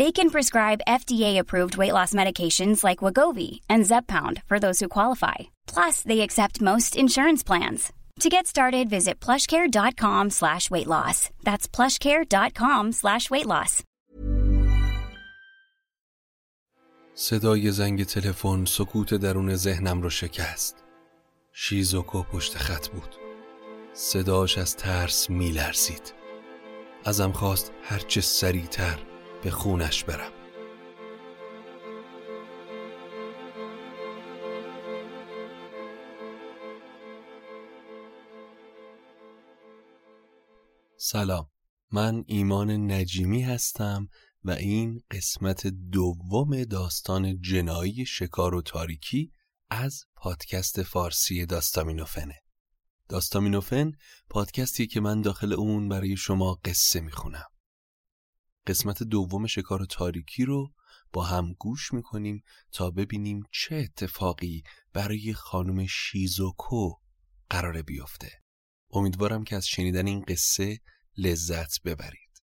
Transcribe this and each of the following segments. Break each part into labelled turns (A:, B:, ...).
A: They can prescribe FDA-approved weight loss medications like Wagovi and Zepbound for those who qualify. Plus, they accept most insurance plans. To get started, visit plushcare.com slash weight loss. That's plushcare.com slash weight loss.
B: صدای زنگ تلفن سکوت درون ذهنم رو شکست. شیزوکو پشت خط بود. صداش از ترس میلرزید. ازم خواست هرچه سریعتر به خونش برم. سلام. من ایمان نجیمی هستم و این قسمت دوم داستان جنایی شکار و تاریکی از پادکست فارسی داستامینوفنه. داستامینوفن پادکستی که من داخل اون برای شما قصه می‌خونم. قسمت دوم شکار تاریکی رو با هم گوش می‌کنیم تا ببینیم چه اتفاقی برای خانم شیزوکو قراره بیفته. امیدوارم که از شنیدن این قصه لذت ببرید.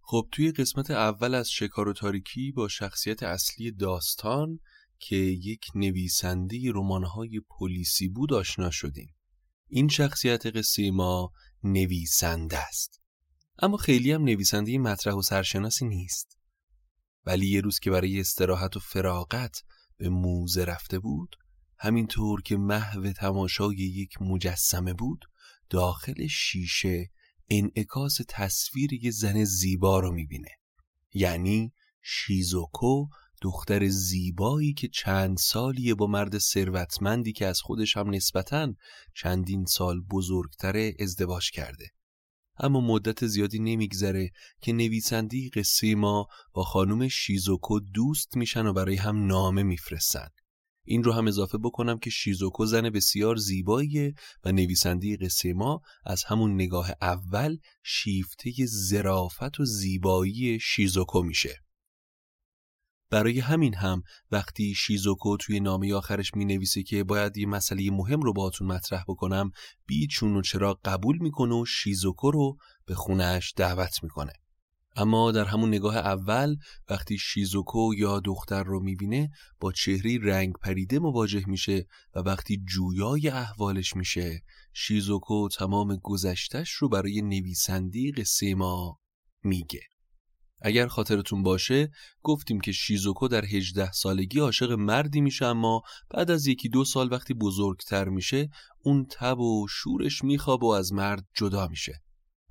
B: خب توی قسمت اول از شکار و تاریکی با شخصیت اصلی داستان که یک نویسنده رمان‌های پلیسی بود آشنا شدیم. این شخصیت قصه ما نویسنده است. اما خیلی هم نویسنده مطرح و سرشناسی نیست. ولی یه روز که برای استراحت و فراغت به موزه رفته بود همینطور که محو تماشای یک مجسمه بود داخل شیشه انعکاس تصویر یه زن زیبا رو می‌بینه. یعنی شیزوکو دختر زیبایی که چند سالیه با مرد ثروتمندی که از خودش هم نسبتاً چندین سال بزرگتره ازدواج کرده. اما مدت زیادی نمیگذره که نویسندی قصه ما با خانم شیزوکو دوست میشن و برای هم نامه میفرستن. این رو هم اضافه بکنم که شیزوکو زن بسیار زیباییه و نویسنده قصه ما از همون نگاه اول شیفته زرافت و زیبایی شیزوکو میشه. برای همین هم وقتی شیزوکو توی نامه آخرش می نویسه که باید یه مسئله مهم رو باهاتون مطرح بکنم بی چون و چرا قبول می‌کنه و شیزوکو رو به خونش دعوت می‌کنه. اما در همون نگاه اول وقتی شیزوکو یا دختر رو می‌بینه با چهره رنگ پریده مواجه میشه و وقتی جویای احوالش میشه شیزوکو تمام گذشتش رو برای نویسندی قصه ما میگه. اگر خاطرتون باشه گفتیم که شیزوکو در 18 سالگی عاشق مردی میشه اما بعد از یکی دو سال وقتی بزرگتر میشه اون تب و شورش میخواب و از مرد جدا میشه.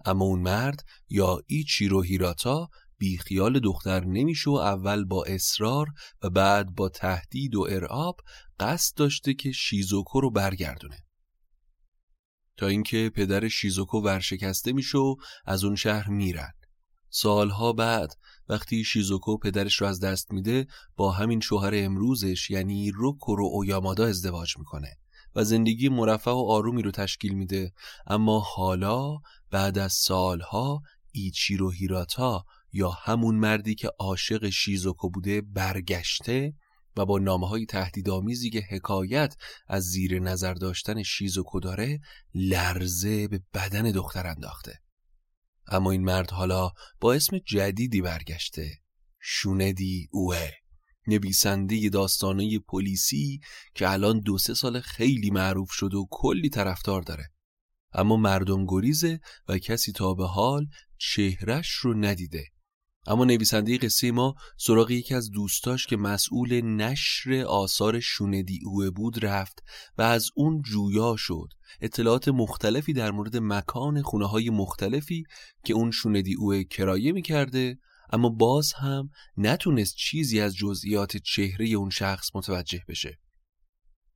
B: اما اون مرد یا ایچیرو هیراتا بی خیال دختر نمیشه و اول با اصرار و بعد با تهدید و ارعاب قصد داشته که شیزوکو رو برگردونه. تا اینکه پدر شیزوکو ورشکسته میشه و از اون شهر میرن سالها بعد وقتی شیزوکو پدرش رو از دست میده با همین شوهر امروزش یعنی روکورو اویامادا ازدواج می‌کنه و زندگی مرفه و آرومی رو تشکیل میده. اما حالا بعد از سالها ایچیرو هیراتا یا همون مردی که عاشق شیزوکو بوده برگشته و با نامه های تهدیدآمیزی که حکایت از زیر نظر داشتن شیزوکو داره لرزه به بدن دختر انداخته. اما این مرد حالا با اسم جدیدی برگشته. شوندی اوه. نویسنده داستانه پلیسی که الان دو سه سال خیلی معروف شد و کلی طرفدار داره. اما مردم گریزه و کسی تا به حال چهرش رو ندیده. اما نویسنده قصه ما سراغ یکی از دوستاش که مسئول نشر آثار شوندی اوه بود رفت و از اون جویا شد. اطلاعات مختلفی در مورد مکان خونه های مختلفی که اون شوندی اوه کرایه می‌کرده اما باز هم نتونست چیزی از جزئیات چهره اون شخص متوجه بشه.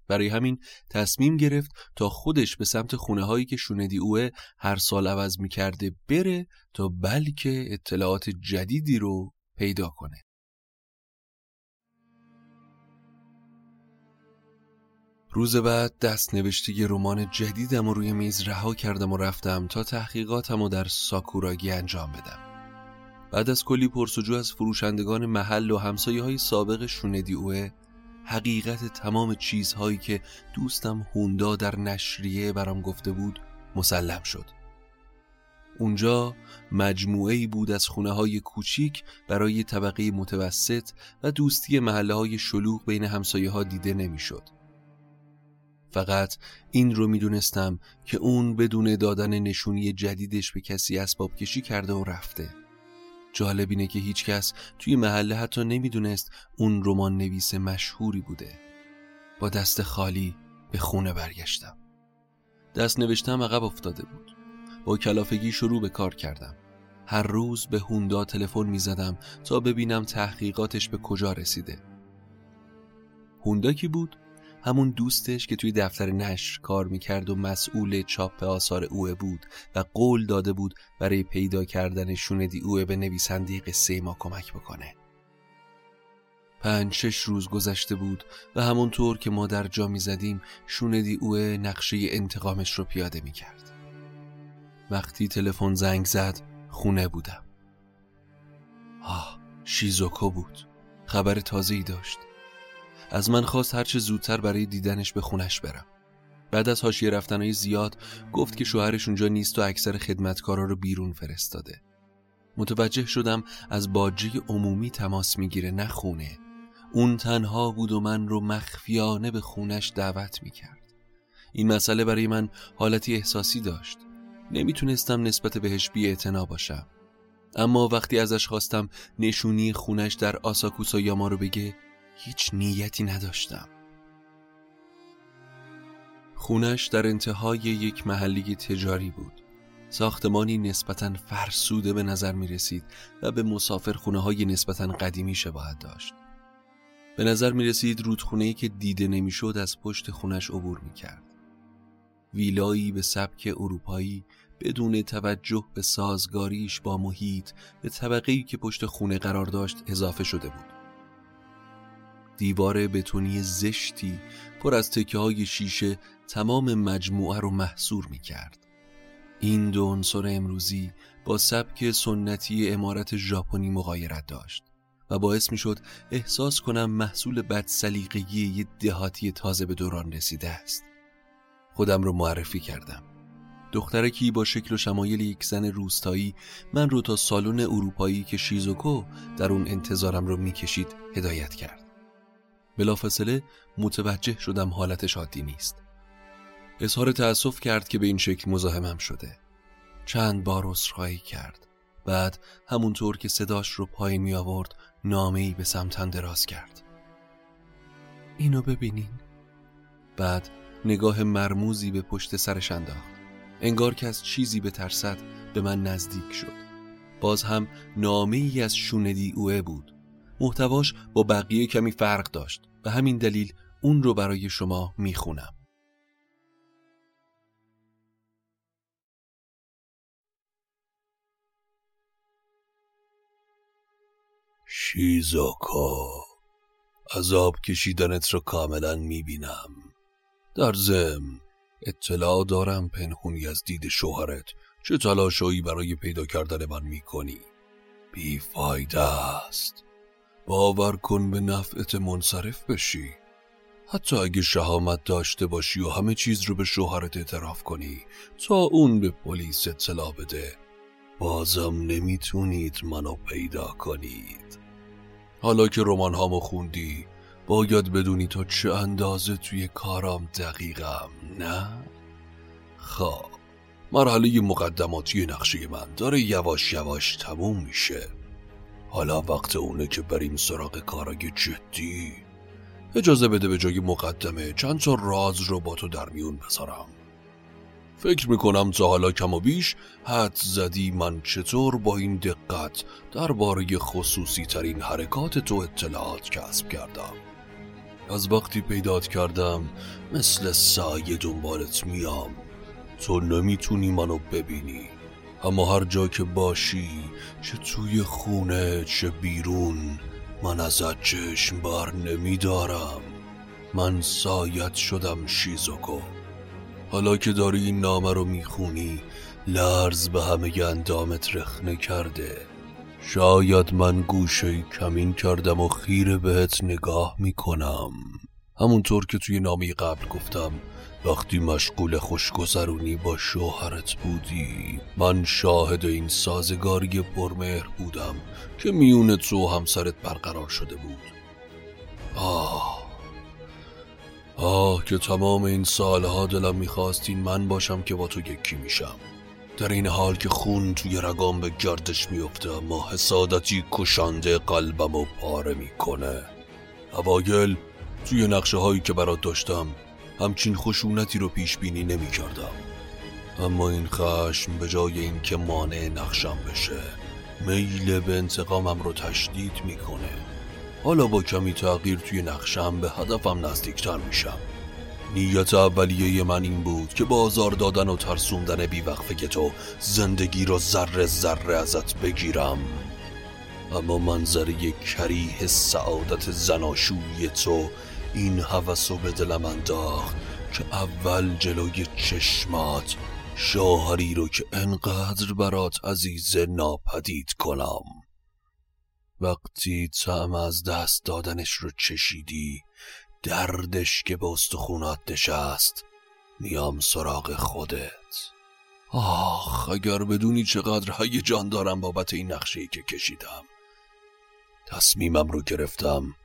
B: برای همین تصمیم گرفت تا خودش به سمت خونه هایی که شوندی اوه هر سال عوض می‌کرده بره تا بلکه اطلاعات جدیدی رو پیدا کنه. روز بعد دست نوشته رمان جدیدم رو روی میز رها کردم و رفتم تا تحقیقاتم رو در ساکوراگی انجام بدم. بعد از کلی پرسجو از فروشندگان محل و همسایه های سابق شوندی اوه حقیقت تمام چیزهایی که دوستم هوندا در نشریه برام گفته بود مسلم شد اونجا مجموعه بود از خونه های کوچیک برای طبقه متوسط و دوستی محله های شلوغ بین همسایه ها دیده نمی‌شد. فقط این رو می‌دونستم که اون بدون دادن نشونی جدیدش به کسی اسباب کشی کرده و رفته جالب اینه که هیچکس توی محله حتی نمی‌دونست اون رمان نویس مشهوری بوده. با دست خالی به خونه برگشتم. دست نوشتم عقب افتاده بود. با کلافگی شروع به کار کردم. هر روز به هوندا تلفن می زدم تا ببینم تحقیقاتش به کجا رسیده. هوندا کی بود؟ همون دوستش که توی دفتر نشر کار می‌کرد و مسئول چاپ آثار اوه بود و قول داده بود برای پیدا کردن شوندی اوه به نویسنده قصه ما کمک بکنه. پنج شش روز گذشته بود و همونطور که ما در جا می‌زدیم شوندی اوه نقشه انتقامش رو پیاده می‌کرد. وقتی تلفن زنگ زد خونه بودم. آه شیزوکو بود. خبر تازه ای داشت. از من خواست هرچه زودتر برای دیدنش به خونش برم. بعد از حاشیه رفتنهای زیاد گفت که شوهرش اونجا نیست و اکثر خدمتکارا رو بیرون فرستاده. متوجه شدم از باجه عمومی تماس می‌گیره نه خونه. اون تنها بود و من رو مخفیانه به خونش دعوت می‌کرد. این مسئله برای من حالتی احساسی داشت. نمی‌تونستم نسبت بهش بی باشم. اما وقتی ازش خواستم نشونی خونش در آساکوسا یاما رو بگه هیچ نیتی نداشتم. خونش در انتهای یک محلی تجاری بود. ساختمانی نسبتا فرسوده به نظر می رسید و به مسافر خونه های نسبتا قدیمی شباهت داشت. به نظر می رسید رودخونه که دیده نمی‌شد از پشت خونش عبور می کرد ویلایی به سبک اروپایی بدون توجه به سازگاریش با محیط به طبقه که پشت خونه قرار داشت اضافه شده بود. دیوار بتونی زشتی پر از تکه های شیشه تمام مجموعه رو محصور می کرد. این دو عنصر امروزی با سبک سنتی امارت ژاپنی مغایرت داشت و باعث می شد احساس کنم محصول بد سلیقگی یه دهاتی تازه به دوران رسیده است. خودم رو معرفی کردم. دخترکی با شکل و شمایل یک زن روستایی من رو تا سالن اروپایی که شیزوکو در اون انتظارم رو می‌کشید هدایت کرد. بلافاصله متوجه شدم حالتش عادی نیست. اظهار تأسف کرد که به این شکل مزاحمم شده. چند بار عذرخواهی کرد. بعد همونطور که صداش رو پایین می آورد نامه‌ای به سمتن دراز کرد. اینو ببینین. بعد نگاه مرموزی به پشت سرش انداخت. انگار که از چیزی به ترسد به من نزدیک شد. باز هم نامه ای از شوندی اوه بود. محتواش با بقیه کمی فرق داشت به همین دلیل اون رو برای شما می‌خونم.
C: شیزوکو عذاب کشیدنت رو کاملا می‌بینم. در ضمن اطلاع دارم پنهونی از دید شوهرت چه تلاشایی برای پیدا کردن من می‌کنی. بیفایده است.
B: باور کن به نفعت منصرف بشی. حتی اگه شهامت داشته باشی و همه چیز رو به شوهرت اعتراف کنی تا اون به پلیس اطلاع بده. بازم نمی‌تونید منو پیدا کنید. حالا که رمان هامو خوندی باید بدونی تا چه اندازه توی کارام دقیقم نه؟ خب مرحله مقدماتی نقشه من داره یواش یواش تموم میشه. حالا وقت اونه که بریم سراغ کارای جدی. اجازه بده به جای مقدمه چند تا راز رو با تو در میون بذارم. فکر می‌کنم تا حالا کم و بیش حد زدی من چطور با این دقت درباره خصوصی ترین حرکات تو اطلاعات کسب کردم. از وقتی پیدات کردم مثل سایه دنبالت میام. تو نمی‌تونی منو ببینی. اما هر جا که باشی چه توی خونه چه بیرون من ازت چشم بر نمیدارم. من سایت شدم شیزوکو. حالا که داری این نامه رو می‌خونی لرز به همه اندامت رخنه کرده. شاید من گوشه کمین کردم و خیره بهت نگاه می‌کنم. همونطور که توی نامی قبل گفتم وقتی مشغول خوشگذرونی با شوهرت بودی من شاهد این سازگاری پرمهر بودم که میون تو همسرت برقرار شده بود. آه. آه که تمام این سالها دلم می‌خواستین من باشم که با تو یکی میشم. در این حال که خون توی رگام به گردش میفته اما حسادتی کشنده قلبم و پاره می‌کنه. اوایل توی نقشه هایی که برات داشتم همچین خشونتی رو پیش بینی نمی کردم. اما این خشم به جای اینکه مانع نقشم بشه میل به انتقامم رو تشدید می‌کنه. حالا با کمی تغییر توی نقشم به هدفم نزدیکتر میشم. نیت اولیه من این بود که بازار دادن و ترسوندن بیوقفه تو زندگی رو ذره ذره ازت بگیرم. اما منظره کریه سعادت زناشوی تو این هوس به دلم انداخت که اول جلوی چشمات شوهری رو که انقدر برات عزیز ناپدید کنم. وقتی تعم از دست دادنش رو چشیدی دردش که به استخونات نشست میام سراغ خودت. آخ اگر بدونی چقدر جان دارم بابت این نقشه که کشیدم. تصمیمم رو گرفتم.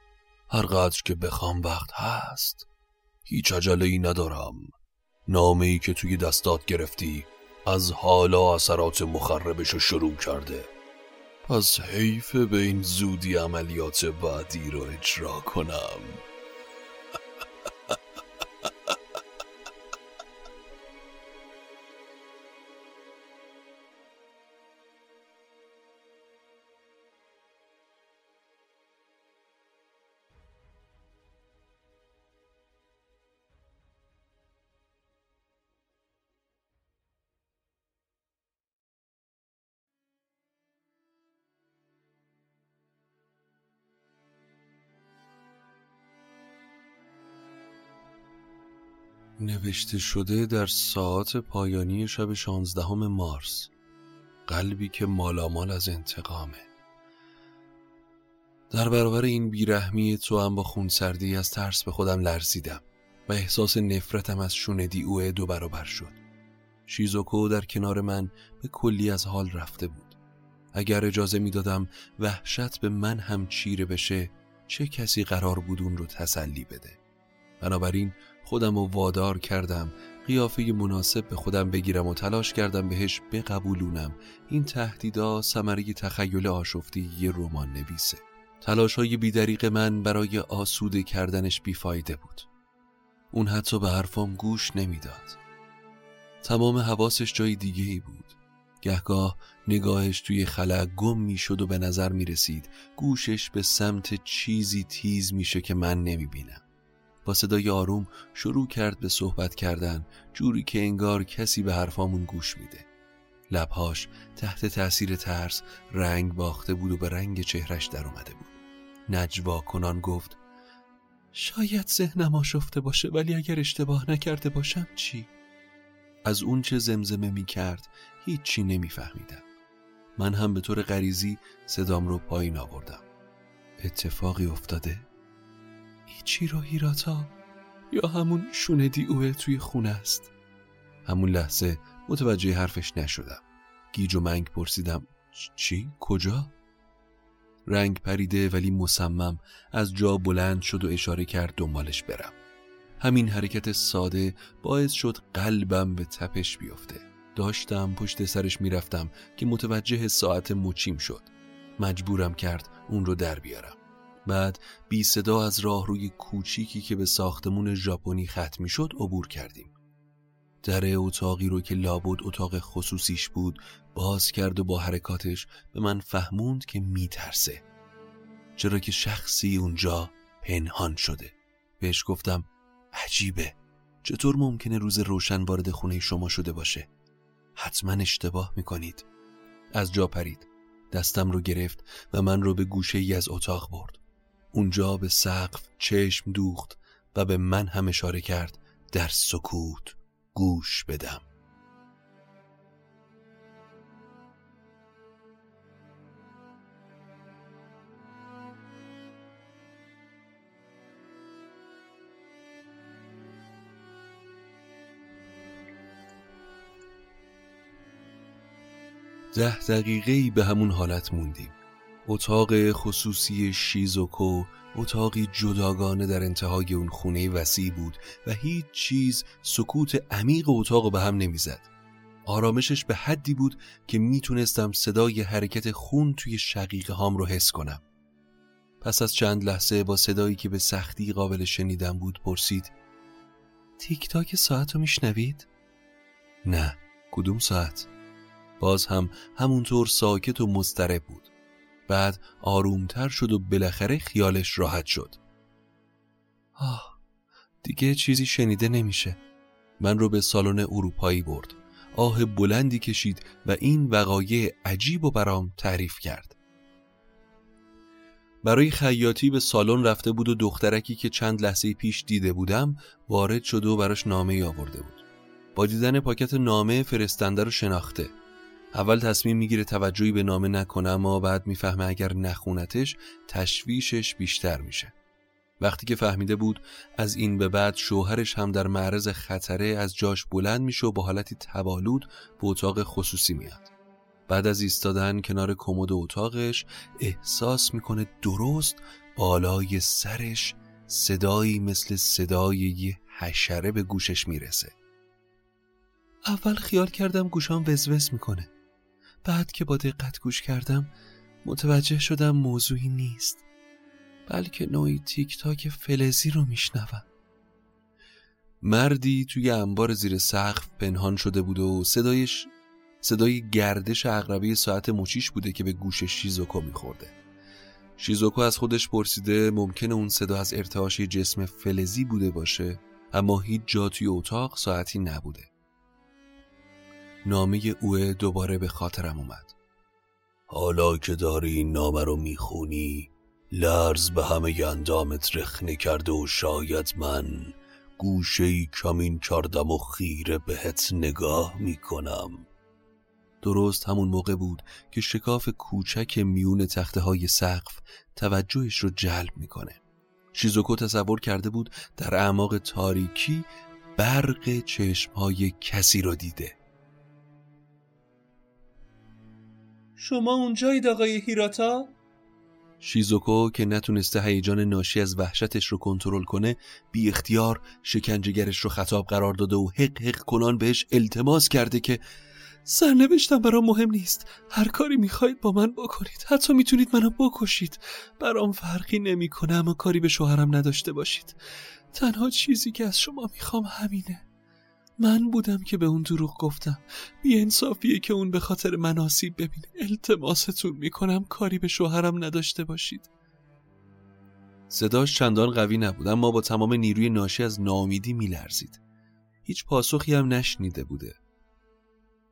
B: هرقدر که بخوام وقت هست. هیچ عجله ای ندارم. نامه ای که توی دستات گرفتی از حالا اثرات مخربش رو شروع کرده. پس حیف به این زودی عملیات بعدی رو اجرا کنم. نوشته شده در ساعت پایانی شب شانزدهم مارس. قلبی که مالامال از انتقامه. در برابر این بیرحمی تو هم با خونسردی از ترس به خودم لرزیدم و احساس نفرتم از شوندی اوه دو برابر شد. شیزوکو در کنار من به کلی از حال رفته بود. اگر اجازه می‌دادم وحشت به من هم چیره بشه چه کسی قرار بود اون رو تسلی بده؟ بنابراین خودم رو وادار کردم. قیافه مناسب به خودم بگیرم و تلاش کردم بهش بقبولونم. این تهدیدا ثمره تخیل آشفتی یه رمان نویسه. تلاش های بیدریق من برای آسوده کردنش بیفایده بود. اون حتی به حرفام گوش نمی‌داد. تمام حواسش جای دیگه ای بود. گهگاه نگاهش توی خلا گم می‌شد و به نظر می رسید گوشش به سمت چیزی تیز میشه که من نمی‌بینم. با صدای آروم شروع کرد به صحبت کردن جوری که انگار کسی به حرفامون گوش میده لبهاش تحت تأثیر ترس رنگ باخته بود و به رنگ چهرش در اومده بود نجوا کنان گفت شاید ذهنم آشفته باشه ولی اگر اشتباه نکرده باشم چی؟ از اون چه زمزمه می کرد هیچی فهمیدم من هم به طور غریزی صدام رو پایین آوردم اتفاقی افتاده؟ ایچی رو هیراتا یا همون شوندی اوه توی خونه است. همون لحظه متوجه حرفش نشدم. گیج و منگ پرسیدم چی؟ کجا؟ رنگ پریده ولی مصمم از جا بلند شد و اشاره کرد دنبالش برم. همین حرکت ساده باعث شد قلبم به تپش بیفته. داشتم پشت سرش می‌رفتم که متوجه ساعت مچیم شد. مجبورم کرد اون رو در بیارم. بعد بی صدا از راه روی کوچیکی که به ساختمون ژاپنی ختم شد عبور کردیم. در اتاقی رو که لابد اتاق خصوصیش بود باز کرد و با حرکاتش به من فهموند که میترسه. چرا که شخصی اونجا پنهان شده. بهش گفتم عجیبه. چطور ممکنه روز روشن وارد خونه شما شده باشه؟ حتما اشتباه می‌کنید. از جا پرید. دستم رو گرفت و من رو به گوشه ای از اتاق برد. اونجا به سقف چشم دوخت و به من هم اشاره کرد در سکوت گوش بدم. ده دقیقه به همون حالت موندیم. اتاق خصوصی شیزوکو اتاقی جداگانه در انتهای اون خونه وسیع بود و هیچ چیز سکوت عمیق اتاق به هم نمی‌زد. آرامشش به حدی بود که می‌تونستم صدای حرکت خون توی شقیقه هام رو حس کنم. پس از چند لحظه با صدایی که به سختی قابل شنیدن بود پرسید تیک تاک ساعت رو میشنوید؟ نه کدوم ساعت؟ باز هم همونطور ساکت و مضطرب بود بعد آرومتر شد و بالاخره خیالش راحت شد. آه دیگه چیزی شنیده نمیشه. من رو به سالن اروپایی برد. آه بلندی کشید و این وقایع عجیب و برام تعریف کرد. برای خیاطی به سالن رفته بود و دخترکی که چند لحظه پیش دیده بودم وارد شده و براش نامه آورده بود. با دیدن پاکت نامه فرستنده رو شناخته. اول تصمیم می‌گیره توجهی به نامه نکنه اما بعد می‌فهمه اگر نخونتش تشویشش بیشتر میشه. وقتی که فهمیده بود از این به بعد شوهرش هم در معرض خطره از جاش بلند میشه و با حالتی تبالود به اتاق خصوصی میاد. بعد از ایستادن کنار کمد اتاقش احساس می‌کنه درست بالای سرش صدایی مثل صدای یه حشره به گوشش می‌رسه. اول خیال کردم گوشام وزوز می‌کنه. بعد که با دقت گوش کردم متوجه شدم موضوعی نیست بلکه نوعی تیک تاک فلزی رو میشنوم. مردی توی انبار زیر سقف پنهان شده بود و صدایش صدای گردش اقربه ساعت مچیش بوده که به گوش شیزوکو میخورده. شیزوکو از خودش پرسیده ممکنه اون صدا از ارتعاش جسم فلزی بوده باشه اما هیچ جا توی اتاق ساعتی نبوده. نامه اوه دوباره به خاطرم اومد.
C: حالا که داری این نامه رو می‌خونی لرز به همه اندامت رخنه کرده و شاید من گوشه کمین کردم و خیره بهت نگاه می‌کنم.
B: درست همون موقع بود که شکاف کوچک میون تخته های سقف توجهش رو جلب می‌کنه. شیزوکو تصور کرده بود در اعماق تاریکی برق چشمهای کسی رو دیده.
D: شما اونجایید آقای هیراتا؟
B: شیزوکو که نتونسته هیجان ناشی از وحشتش رو کنترل کنه بی اختیار شکنجهگرش رو خطاب قرار داده و حق حق کنان بهش التماس کرده که
D: سرنوشتم برام مهم نیست. هر کاری می‌خواید با من بکنید. حتی می‌تونید منو بکشید. برام فرقی نمی‌کنه اما کاری به شوهرم نداشته باشید. تنها چیزی که از شما می‌خوام همینه. من بودم که به اون دروغ گفتم. بی انصافیه که اون به خاطر من آسیب ببینه. التماستون می‌کنم کاری به شوهرم نداشته باشید.
B: صداش چندان قوی نبود اما با تمام نیروی ناشی از ناامیدی میلرزید. هیچ پاسخی هم نشنیده بوده.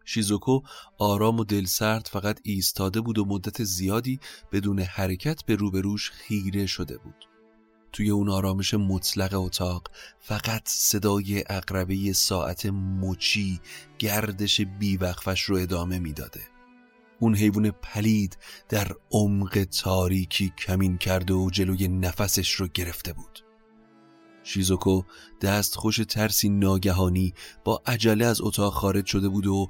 B: شیزوکو آرام و دلسرد فقط ایستاده بود و مدت زیادی بدون حرکت به روبروش خیره شده بود. توی اون آرامش مطلق اتاق فقط صدای اقربه ساعت مچی گردش بیوقفش رو ادامه می‌داده. اون حیوان پلید در عمق تاریکی کمین کرده و جلوی نفسش رو گرفته بود. شیزوکو دست خوش ترسی ناگهانی با عجله از اتاق خارج شده بود و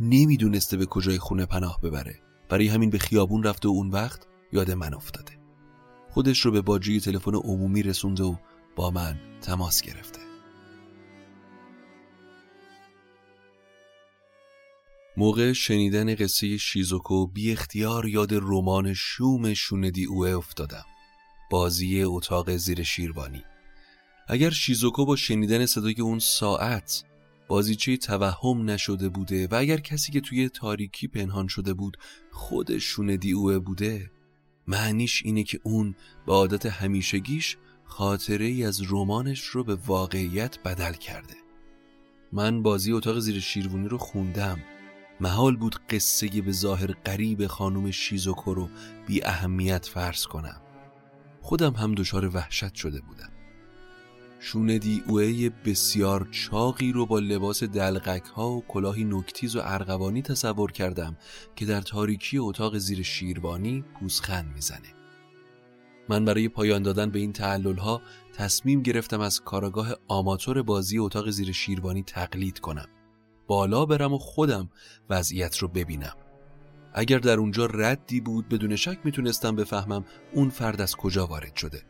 B: نمی‌دونسته به کجای خونه پناه ببره. برای همین به خیابون رفته و اون وقت یاد من افتاده. خودش رو به باجی تلفن عمومی رسونده و با من تماس گرفته. موقع شنیدن قصه شیزوکو بی اختیار یاد رمان شوم شوندی اوه افتادم. بازی اتاق زیر شیروانی. اگر شیزوکو با شنیدن صدای اون ساعت بازیچه توهم نشده بوده و اگر کسی که توی تاریکی پنهان شده بود خود شوندی اوه بوده معنیش اینه که اون به عادت همیشگیش خاطره ای از رمانش رو به واقعیت بدل کرده. من بازی اتاق زیر شیروانی رو خوندم. محال بود قصه به ظاهر قریب خانم شیزوکو رو بی اهمیت فرض کنم. خودم هم دچار وحشت شده بودم. شوندی اوه بسیار چاقی رو با لباس دلغک ها و کلاهی نکتیز و ارغوانی تصور کردم که در تاریکی اتاق زیر شیروانی پوزخند می‌زنه. من برای پایان دادن به این تعلل ها تصمیم گرفتم از کاراگاه آماتور بازی اتاق زیر شیروانی تقلید کنم. بالا برم و خودم وضعیت رو ببینم. اگر در اونجا ردی بود بدون شک می‌تونستم بفهمم اون فرد از کجا وارد شده.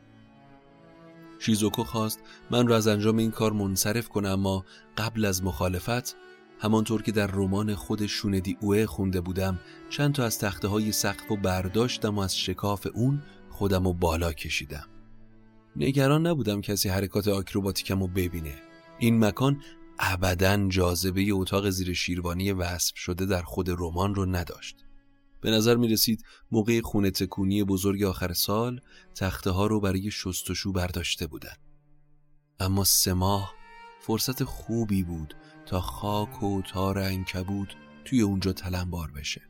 B: شیزوکو خواست من را از انجام این کار منصرف کنم اما قبل از مخالفت همانطور که در رمان خود شوندی اوه خونده بودم چند تا از تخته های سقف و برداشتم و از شکاف اون خودم و بالا کشیدم. نگران نبودم کسی حرکات آکروباتیکم رو ببینه. این مکان ابدا جاذبه اتاق زیر شیروانی وصف شده در خود رمان رو نداشت. به نظر می رسید موقع خونه تکونی بزرگ آخر سال تخته ها رو برای شستشو برداشته بودن. اما سه ماه فرصت خوبی بود تا خاک و تار انکبود توی اونجا تلمبار بشه.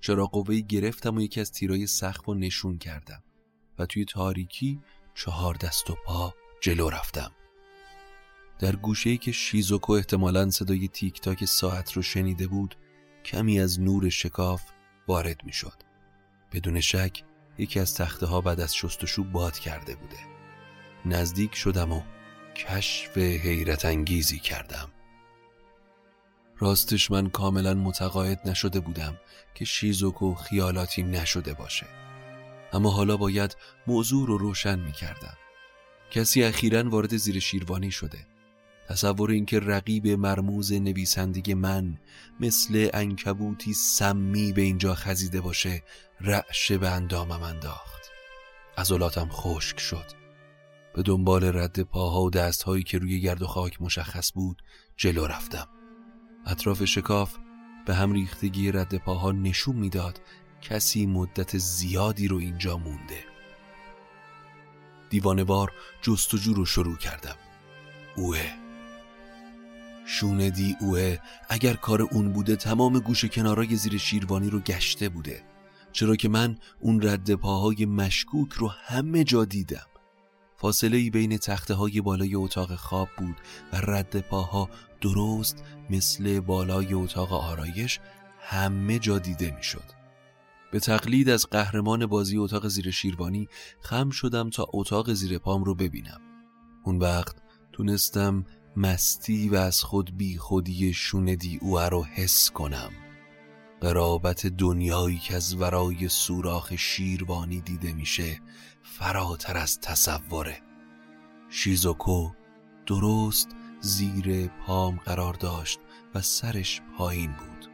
B: چرا قوهی گرفتم و یکی از تیرای سخت و نشون کردم و توی تاریکی چهار دست و پا جلو رفتم. در گوشه که شیزوکو احتمالا صدای تیک تاک ساعت رو شنیده بود کمی از نور شکاف وارد می شد. بدون شک یکی از تخته ها بعد از شستشو باد کرده بوده. نزدیک شدم و کشف حیرت انگیزی کردم. راستش من کاملا متقاعد نشده بودم که شیزوکو خیالاتی نشده باشه. اما حالا باید موضوع رو روشن می کردم کسی اخیرا وارد زیر شیروانی شده. تصور اینکه رقیب مرموز نویسندگی من مثل انکبوتی سمی به اینجا خزیده باشه رعشه به اندامم انداخت. عضلاتم خشک شد. به دنبال رد پاها و دستهایی که روی گرد و خاک مشخص بود جلو رفتم. اطراف شکاف به هم ریختگی رد پاها نشون می‌داد کسی مدت زیادی رو اینجا مونده. دیوانوار جستجو رو شروع کردم. اوه! شوندی اوه اگر کار اون بوده تمام گوش کنارای زیر شیروانی رو گشته بوده. چرا که من اون رد پاهای مشکوک رو همه جا دیدم. فاصله ای بین تخته های بالای اتاق خواب بود و رد پاها درست مثل بالای اتاق آرایش همه جا دیده می‌شد. به تقلید از قهرمان بازی اتاق زیر شیروانی خم شدم تا اتاق زیر پام رو ببینم. اون وقت تونستم مستی و از خود بی خودی شوندی او رو حس کنم. قرابت دنیایی که از ورای سوراخ شیروانی دیده میشه فراتر از تصوره. شیزوکو درست زیر پام قرار داشت و سرش پایین بود.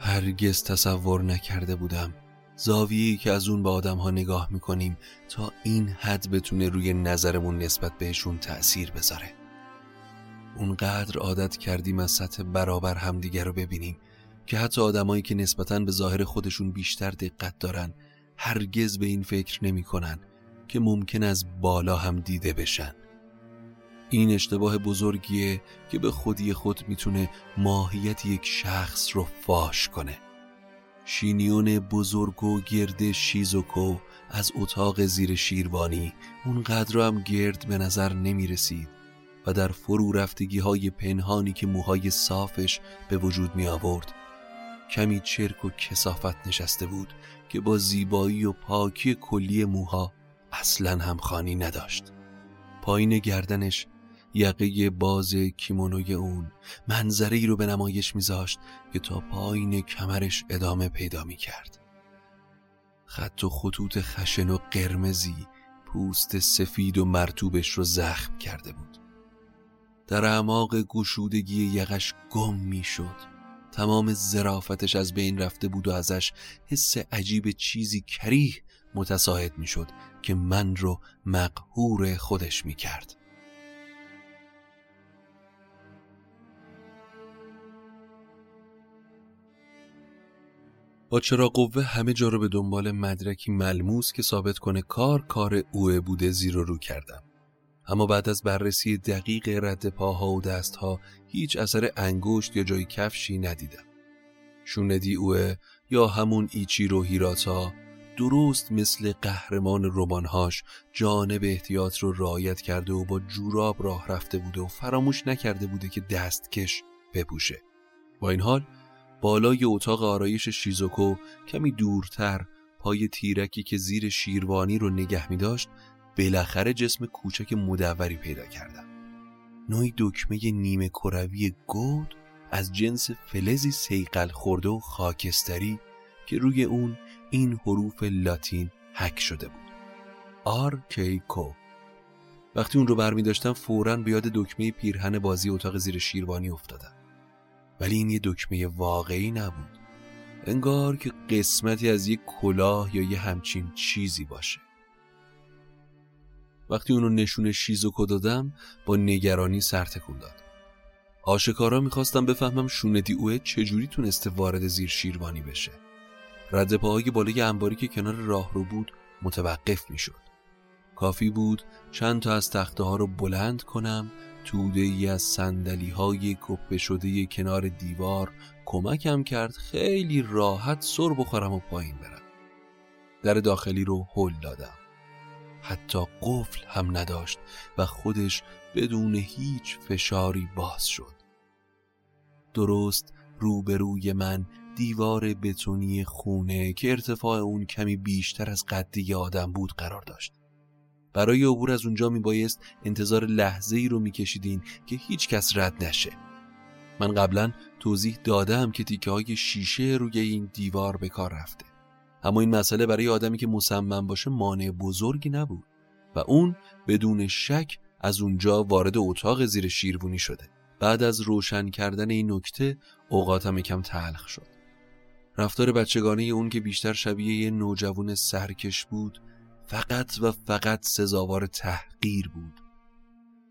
B: هرگز تصور نکرده بودم زاویه‌ای که از اون به آدم ها نگاه می‌کنیم تا این حد بتونه روی نظرمون نسبت بهشون تأثیر بذاره. اونقدر عادت کردیم از سطح برابر همدیگر رو ببینیم که حتی آدمایی که نسبتا به ظاهر خودشون بیشتر دقت دارن هرگز به این فکر نمی‌کنن که ممکن از بالا هم دیده بشن. این اشتباه بزرگیه که به خودی خود می‌تونه ماهیت یک شخص رو فاش کنه. شینیون بزرگ و گرد شیزوکو از اتاق زیر شیروانی اونقدر هم گرد به نظر نمی رسید و در فرو رفتگی های پنهانی که موهای صافش به وجود می آورد کمی چرک و کسافت نشسته بود که با زیبایی و پاکی کلی موها اصلا همخانی نداشت. پایین گردنش یقه باز کیمونوی اون منظره ای رو به نمایش میذاشت که تا پایین کمرش ادامه پیدا می کرد خط و خطوط خشن و قرمزی پوست سفید و مرتوبش رو زخم کرده بود. در اعماق گشودگی یقش گم می‌شد. تمام زرافتش از بین رفته بود و ازش حس عجیب چیزی کریه متساعد می‌شد که من رو مقهور خودش می‌کرد. با چرا قوه همه جا رو به دنبال مدرکی ملموس که ثابت کنه کار کار اوه بوده زیر و رو کردم. اما بعد از بررسی دقیق رد پاها و دستها هیچ اثر انگشت یا جای کفشی ندیدم. شوندی اوه یا همون ایچیرو هیراتا درست مثل قهرمان رمانهاش جانب احتیاط رو رعایت کرده و با جوراب راه رفته بوده و فراموش نکرده بوده که دستکش بپوشه. با این حال بالای اتاق آرایش شیزوکو کمی دورتر پای تیرکی که زیر شیروانی رو نگه می داشت بالاخره جسم کوچک مدوری پیدا کردم. نوعی دکمه نیمه کروی گود از جنس فلزی سیقل خورده و خاکستری که روی اون این حروف لاتین حک شده بود. آر کو. وقتی اون رو برمی داشتم فوراً به یاد دکمه پیرهن بازی اتاق زیر شیروانی افتادم. ولی این یه دکمه واقعی نبود. انگار که قسمتی از یک کلاه یا یه همچین چیزی باشه. وقتی اونو نشون شیزوکو دادم با نگرانی سرتکون داد. آشکارا می‌خواستم بفهمم شوندی اوه چجوری تونسته وارد زیر شیروانی بشه. رد پاهای بالای انباری که کنار راه رو بود متوقف می‌شد. کافی بود چند تا از تخته ها رو بلند کنم توده ای از سندلی های کپه شده کنار دیوار کمکم کرد خیلی راحت سر بخورم و پایین برم. در داخلی رو هل دادم. حتی قفل هم نداشت و خودش بدون هیچ فشاری باز شد. درست روبروی من دیوار بتونی خونه که ارتفاع اون کمی بیشتر از قدی آدم بود قرار داشت. برای عبور از اونجا می بایست انتظار لحظه ای رو میکشیدین که هیچ کس رد نشه. من قبلا توضیح دادم که تیکه های شیشه روی این دیوار به کار رفته. اما این مسئله برای آدمی که مصمم باشه مانع بزرگی نبود و اون بدون شک از اونجا وارد اتاق زیر شیروونی شده. بعد از روشن کردن این نکته اوقاتم یکم تلخ شد. رفتار بچگانه اون که بیشتر شبیه یه نوجوان سرکش بود فقط و فقط سزاوار تحقیر بود.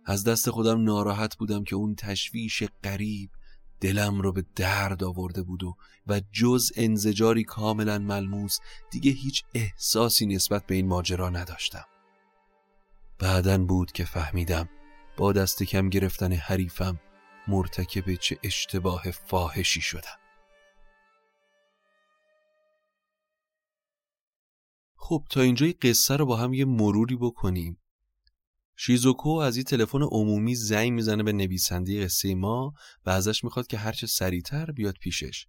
B: از دست خودم ناراحت بودم که اون تشویش قریب دلم رو به درد آورده بود و و جز انزجاری کاملا ملموس دیگه هیچ احساسی نسبت به این ماجرا نداشتم. بعدن بود که فهمیدم با دست کم گرفتن حریفم مرتکب چه اشتباه فاحشی شدم. خب تا اینجای قصه رو با هم یه مروری بکنیم. شیزوکو از این تلفن عمومی زنگ می‌زنه به نویسنده قصه ما و ازش می‌خواد که هرچه سریعتر بیاد پیشش.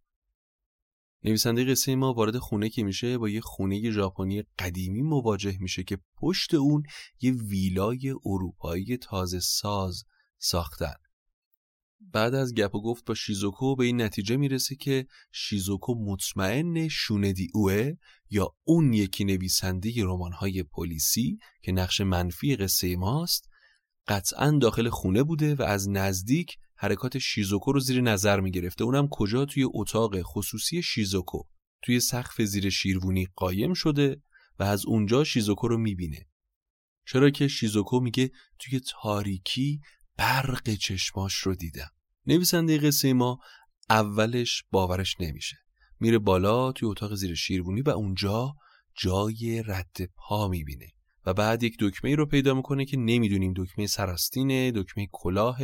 B: نویسنده قصه ما وارد خونه که میشه با یه خونه ژاپنی قدیمی مواجه میشه که پشت اون یه ویلای اروپایی تازه ساز ساختن. بعد از گپ و گفت با شیزوکو به این نتیجه می‌رسه که شیزوکو مطمئن شوندی اوه یا اون یکی نویسنده های پلیسی که نقش منفی قصه ماست قطعا داخل خونه بوده و از نزدیک حرکات شیزوکو رو زیر نظر می‌گرفته. اونم کجا؟ توی اتاق خصوصی شیزوکو. توی سقف زیر شیروونی قایم شده و از اونجا شیزوکو رو می‌بینه. چرا که شیزوکو میگه توی تاریکی برق چشماش رو دیدم. نویسنده قصه ما اولش باورش نمیشه. میره بالا توی اتاق زیر شیروونی و اونجا جای رد پا می‌بینه و بعد یک دکمه رو پیدا می‌کنه که نمی‌دونیم دکمه سراستینه دکمه کلاه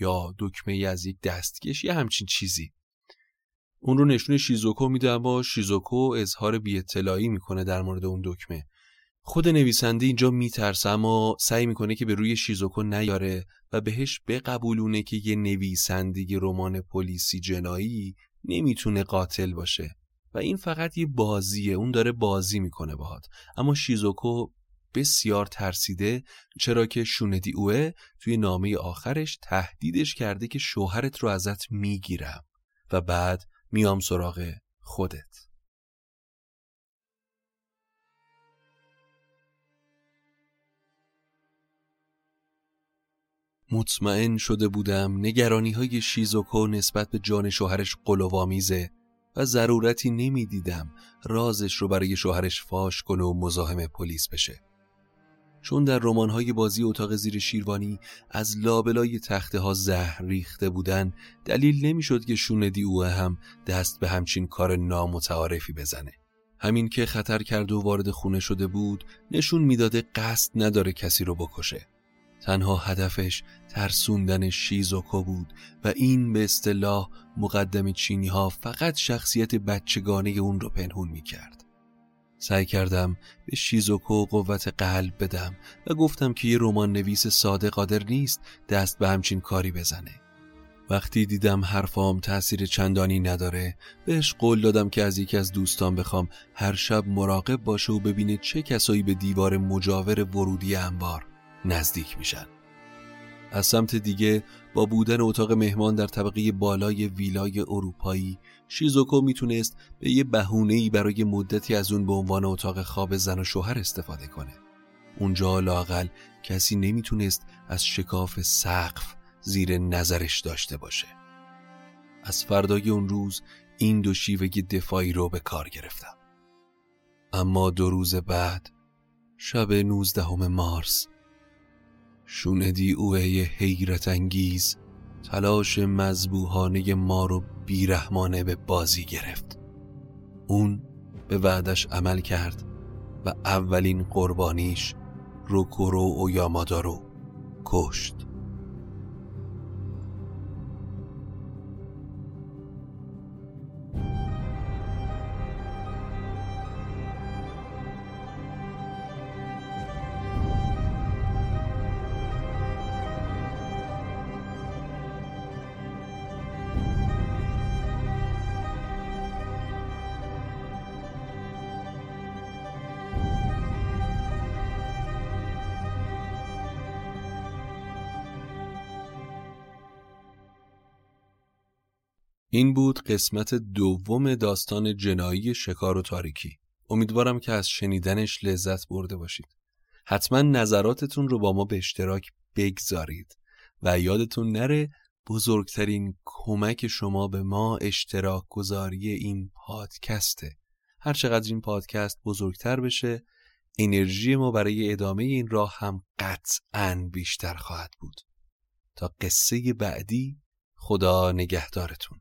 B: یا دکمه از یک دستکش یا همچین چیزی. اون رو نشون شیزوکو میده اما شیزوکو اظهار بی اطلاعی می‌کنه در مورد اون دکمه. خود نویسنده اینجا میترسه اما سعی می‌کنه که به روی شیزوکو نیاره و بهش بقبولونه که یه نویسنده رمان پلیسی جنایی نمی‌تونه قاتل باشه. و این فقط یه بازیه اون داره بازی می‌کنه باهات. اما شیزوکو بسیار ترسیده چرا که شوندی اوه توی نامه آخرش تهدیدش کرده که شوهرت رو ازت می‌گیرم و بعد میام سراغ خودت. مطمئن شده بودم نگرانی های شیزوکو نسبت به جان شوهرش قلوامیزه و ضرورتی نمی‌دیدم رازش رو برای شوهرش فاش کنه و مزاحم پلیس بشه. چون در های بازی اتاق زیر شیروانی از لابلای تخته ها زهر ریخته بودن دلیل نمی‌شد که شوندی او هم دست به همچین کار نامتعارفی بزنه. همین که خطر کرد و وارد خونه شده بود نشون می‌داده قصد نداره کسی رو بکشه. تنها هدفش ترسوندن شیزوکو بود و این به اصطلاح مقدم چینی ها فقط شخصیت بچگانه اون رو پنهون می کرد. سعی کردم به شیزوکو قوت قلب بدم و گفتم که یه رمان نویس ساده قادر نیست دست به همچین کاری بزنه. وقتی دیدم حرفام تأثیر چندانی نداره بهش قول دادم که از یکی از دوستان بخوام هر شب مراقب باشه و ببینه چه کسایی به دیوار مجاور ورودی انبار نزدیک میشن. از سمت دیگه با بودن اتاق مهمان در طبقه بالای ویلای اروپایی شیزوکو می‌تونست به یه بهونه‌ای برای مدتی از اون به عنوان اتاق خواب زن و شوهر استفاده کنه. اونجا لاقل کسی نمی‌تونست از شکاف سقف زیر نظرش داشته باشه. از فردای اون روز این دو شیوه دفاعی رو به کار گرفتم. اما دو روز بعد شب 19 مارس شوندی اوه حیرت انگیز. تلاش مذبوحانه ما رو بیرحمانه به بازی گرفت. اون به وعدش عمل کرد و اولین قربانیش روکورو و یامادا رو کشت. این بود قسمت دوم داستان جنایی شکار و تاریکی. امیدوارم که از شنیدنش لذت برده باشید. حتما نظراتتون رو با ما به اشتراک بگذارید و یادتون نره بزرگترین کمک شما به ما اشتراک گذاری این پادکسته. هر چقدر این پادکست بزرگتر بشه انرژی ما برای ادامه این راه هم قطعا بیشتر خواهد بود. تا قصه بعدی خدا نگهدارتون.